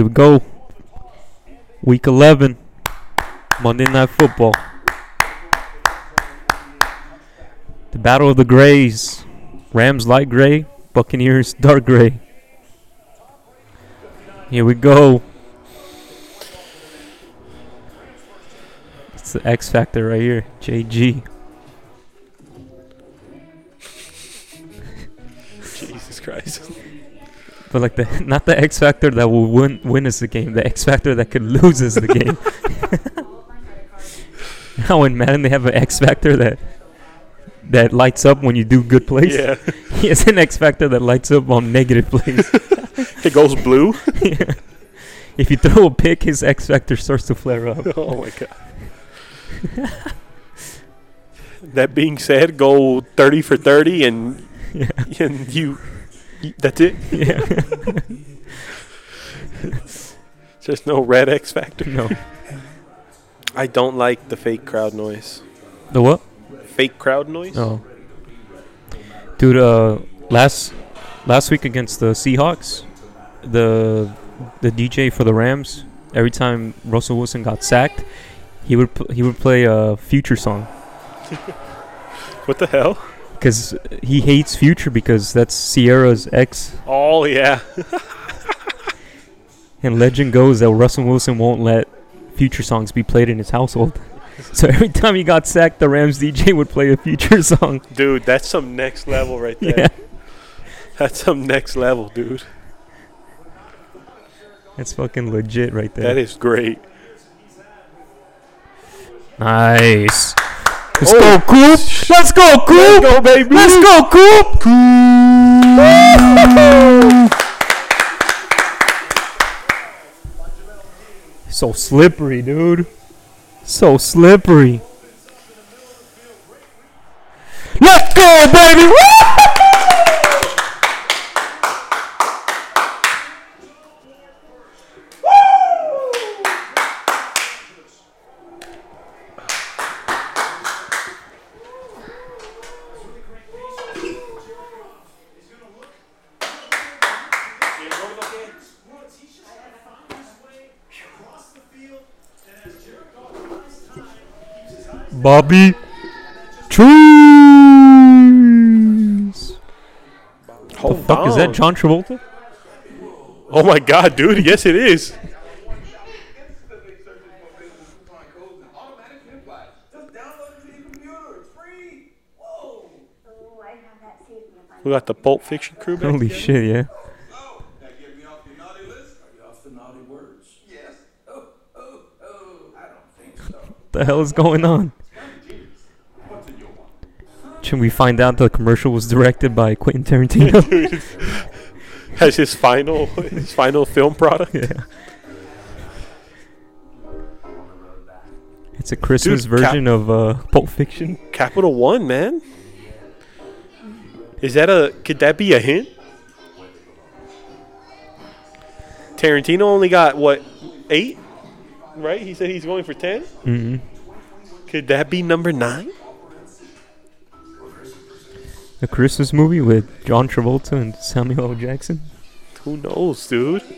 Here we go. Week 11. Monday Night Football. The Battle of the Grays. Rams light gray, Buccaneers dark gray. Here we go. It's the X Factor right here. JG. Jesus Christ. But like the not the X Factor that will win win us the game, the X Factor that could lose us the game. How in Madden they have an X Factor that that lights up when you do good plays. yeah. He has an X Factor that lights up on negative plays. It goes blue. Yeah. If you throw a pick, his X Factor starts to flare up. oh my god. that being said, go 30 for 30 and Yeah. and you that's it. Yeah. There's no red X factor. no. I don't like the fake crowd noise. The what? Fake crowd noise? Oh. Dude, uh last last week against the Seahawks, the the DJ for the Rams, every time Russell Wilson got sacked, he would pl- he would play a Future song What the hell? Cuz he hates Future because that's Ciara's ex Oh yeah. and legend goes that Russell Wilson won't let Future songs be played in his household. So every time he got sacked, the Rams DJ would play a Future song. Dude, that's some next level right there. Yeah. That's some next level, dude. That's fucking legit right there. That is great. Nice. Let's Oh, go, Coop. Let's go, Coop. Let's go, baby. Let's go, Coop. So slippery, dude. So slippery. Let's go, baby. Woo! Bobby Trees. The Hold fuck is that. John Travolta? Oh my god, dude. Yes, it is. We got the Pulp Fiction crew back Holy together. shit, yeah. Get me off the naughty list? Are you off the naughty words? Yes. Oh, oh, oh. I don't think so. What the hell is going on? Should we find out the commercial was directed by Quentin Tarantino? Has his final his final film product. yeah. It's a Christmas Dude, Cap- version of uh, Pulp Fiction. Capital One, man. Is that a? Could that be a hint? Tarantino only got what eight, right? He said he's going for ten. mm-hmm. Could that be number nine? A Christmas movie with John Travolta and Samuel L. Jackson. Who knows, dude? Um,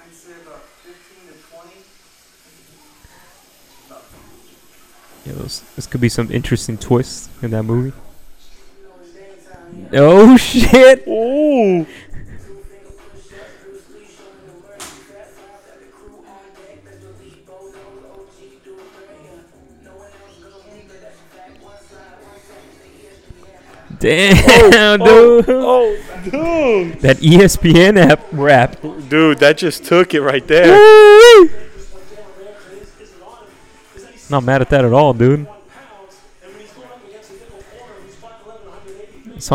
I'd say about 15 to 20. Yeah, those, this could be some interesting twists in that movie. Oh shit! Oh, Damn, oh, oh, dude! oh, dude, That ESPN app rap. dude, that just took it right there. Woo-wee. Not mad at that at all, dude.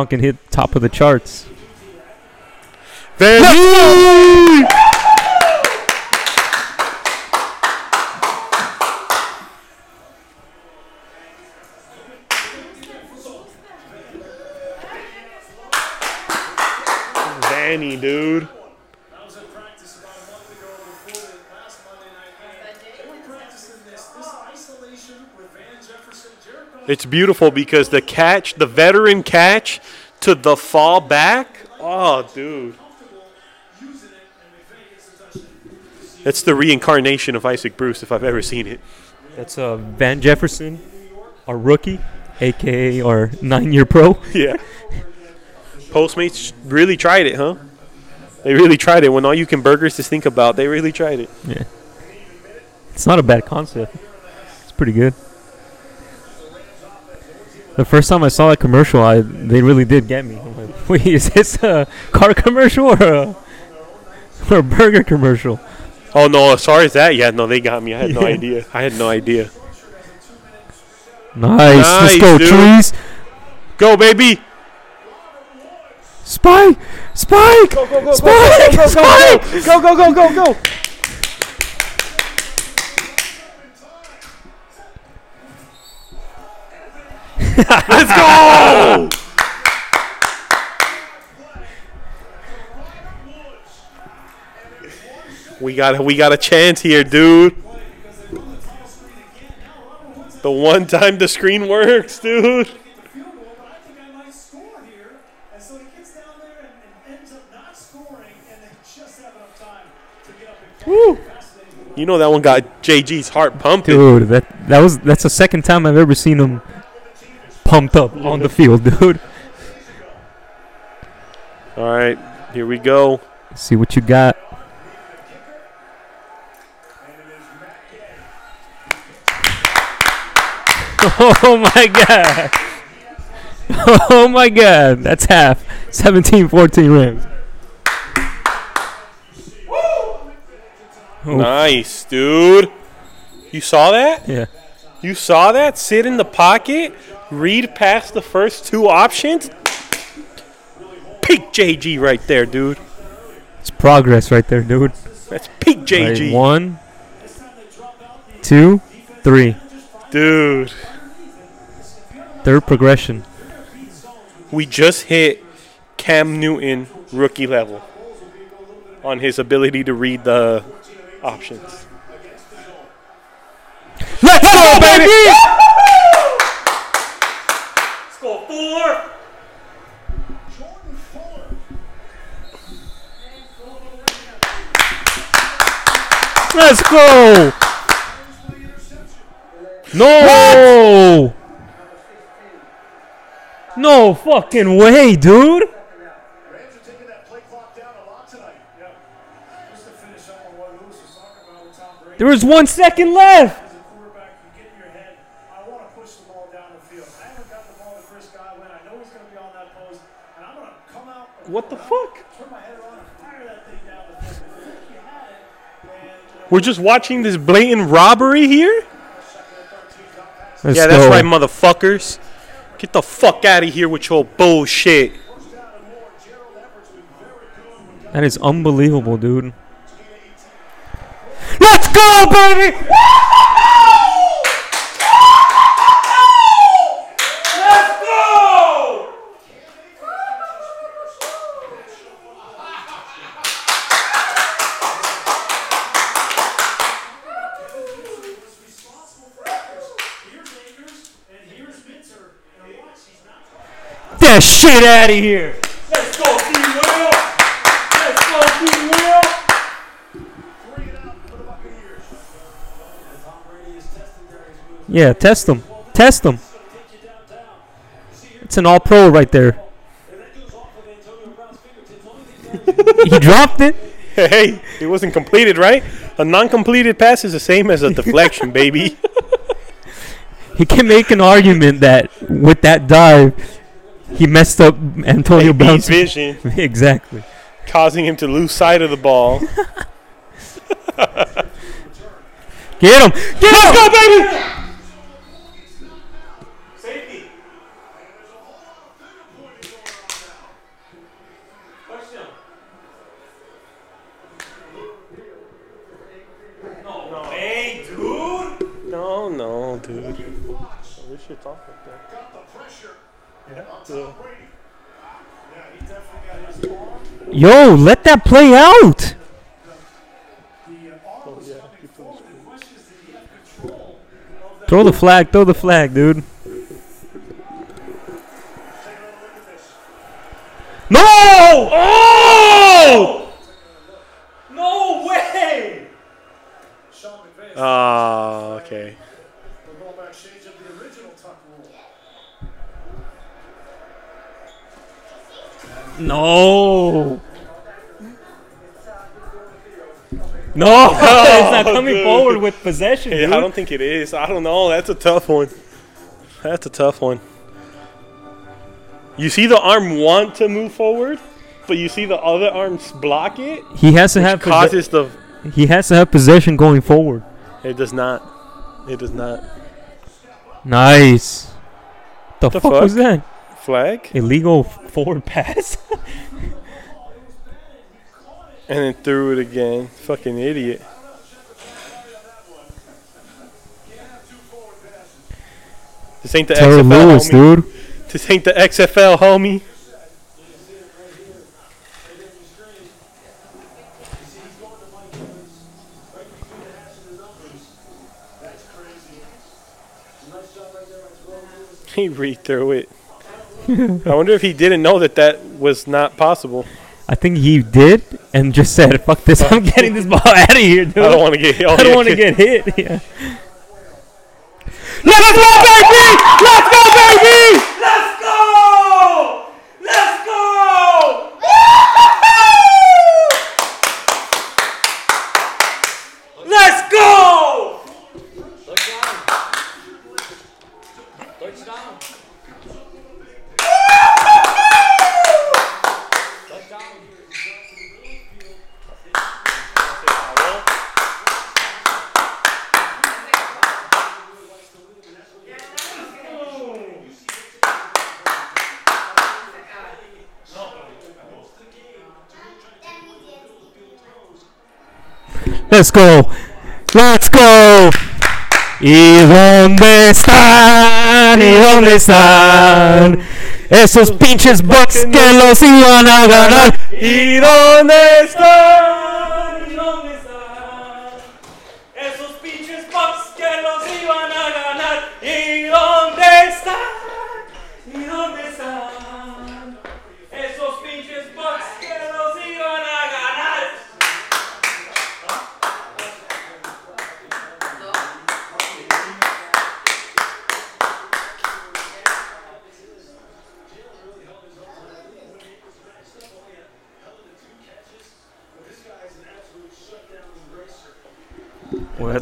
Can hit top of the charts. Van Vanny, dude. I was at practice about a month ago before the last Monday night game. They were practicing this, this isolation with Van Jefferson, Jericho. It's beautiful because the catch, the veteran catch to the fall back. Oh, dude. comfortable using it, and McVay gets the. That's the reincarnation of Isaac Bruce if I've ever seen it. That's uh, Van Jefferson, our rookie, aka our nine-year pro. Yeah. Postmates really tried it, huh? They really tried it. When all you can burgers to think about, they really tried it. Yeah, it's not a bad concept. It's pretty good. The first time I saw that commercial, I they really did get me. I'm like, wait, is this a car commercial or a, or a burger commercial? Oh no! As far as that, yeah, no, they got me. I had no idea. I had no idea. Nice, let's go dude. trees. Go, baby! Spike, Spike, Go, go, go, Spike, go, go, Spike. go, go, go, go, go, go! Let's go! We got we got a chance here, dude. The one time the screen works, dude. Get the field goal, but I think I might score here. And so he gets down there and, and ends up not scoring, and they just have enough time to get up and Woo. You know that one got JG's heart pumping. Dude, that that was that's the second time I've ever seen him pumped up on the field, dude. All right, here we go. See what you got. Oh my god. Oh my god. That's half. 17-14 Rams. Oh, Nice, dude. You saw that? yeah. You saw that? Sit in the pocket, read past the first two options. Peak JG right there, dude. It's progress right there, dude. That's peak Right, JG. one, two, three. Dude, Third progression. we just hit Cam Newton rookie level on his ability to read the options. Let's go, baby! Let's go, Fuller. Jordan Fuller. Let's go! No! No fucking way, dude! Going to come out. and What the I'm fuck? gonna Turn my head around and fire that thing down the field. I think you had it, and uh, We're just watching this blatant robbery here? second and 13 top pass. Let's yeah, that's go. right, motherfuckers. Get the fuck out of here with your bullshit. That is unbelievable, dude. Let's go, baby! Watch, he's not That shit out of here! Let's go, D. Will. Let's go, D. Will. three it out for the Buccaneers. And Tom Brady is testing Darious Williams. Yeah, test them. Test him. Take you downtown. It's an all pro right there. And that goes off of Antonio Brown's fingertips. Only thing He dropped it. Hey, it wasn't completed, right? A non-completed pass is the same as a deflection, baby. He can make an argument that with that dive, he messed up Antonio AB's Brown's vision, exactly. causing him to lose sight of the ball. Get him! Get him! go, baby! Oh no, dude. Oh, I wish you talked like that. Got the pressure. Yeah. Yo, let that play out. Throw the flag, throw the flag, dude. No! Oh! No way! Ah. Uh okay. The rollback of the original tuck rule. No. No, it's not oh, coming dude. forward with possession. Yeah, I don't think it is. I don't know. That's a tough one. That's a tough one. You see the arm want to move forward, but you see the other arms block it. He has to have causes the. He has to have possession going forward. It does not. It does not. Nice. The, The fuck, fuck? was that? Flag, Illegal forward pass. and then threw it again. Fucking idiot. This ain't the Terry XFL, Lewis, homie. dude. This ain't the XFL, homie. He re-threw it. I wonder if he didn't know that that was not possible. I think he did and just said, "Fuck this! I'm getting this ball out of here, dude. I don't want to get. I don't want to get hit." Yeah. Let's go, baby! Let's go, baby! Let's go. Let's go. ¿Y dónde están? ¿Y dónde están? Esos pinches Bucks que los iban a ganar. ¿Y dónde está? ¿Y dónde están? Esos pinches Bucks que los iban a ganar. ¿Y dónde están? ¿Y dónde están?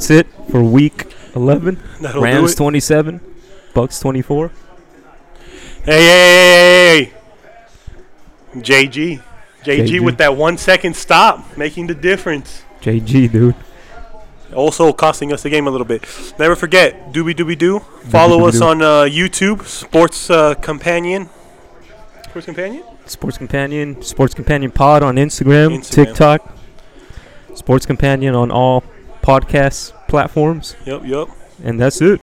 That's it for week 11. That'll Rams 27, Bucks 24. Hey, hey, hey, hey, hey. JG. JG. JG. with that one second stop, making the difference. JG, dude. Also costing us the game a little bit. Never forget, Doobie Doobie Doo. Follow us on uh, YouTube, Sports uh, Companion. Sports Companion? Sports Companion, Sports Companion Pod on Instagram, Instagram. TikTok. Sports Companion on all podcast platforms. Yep, yep. And that's it.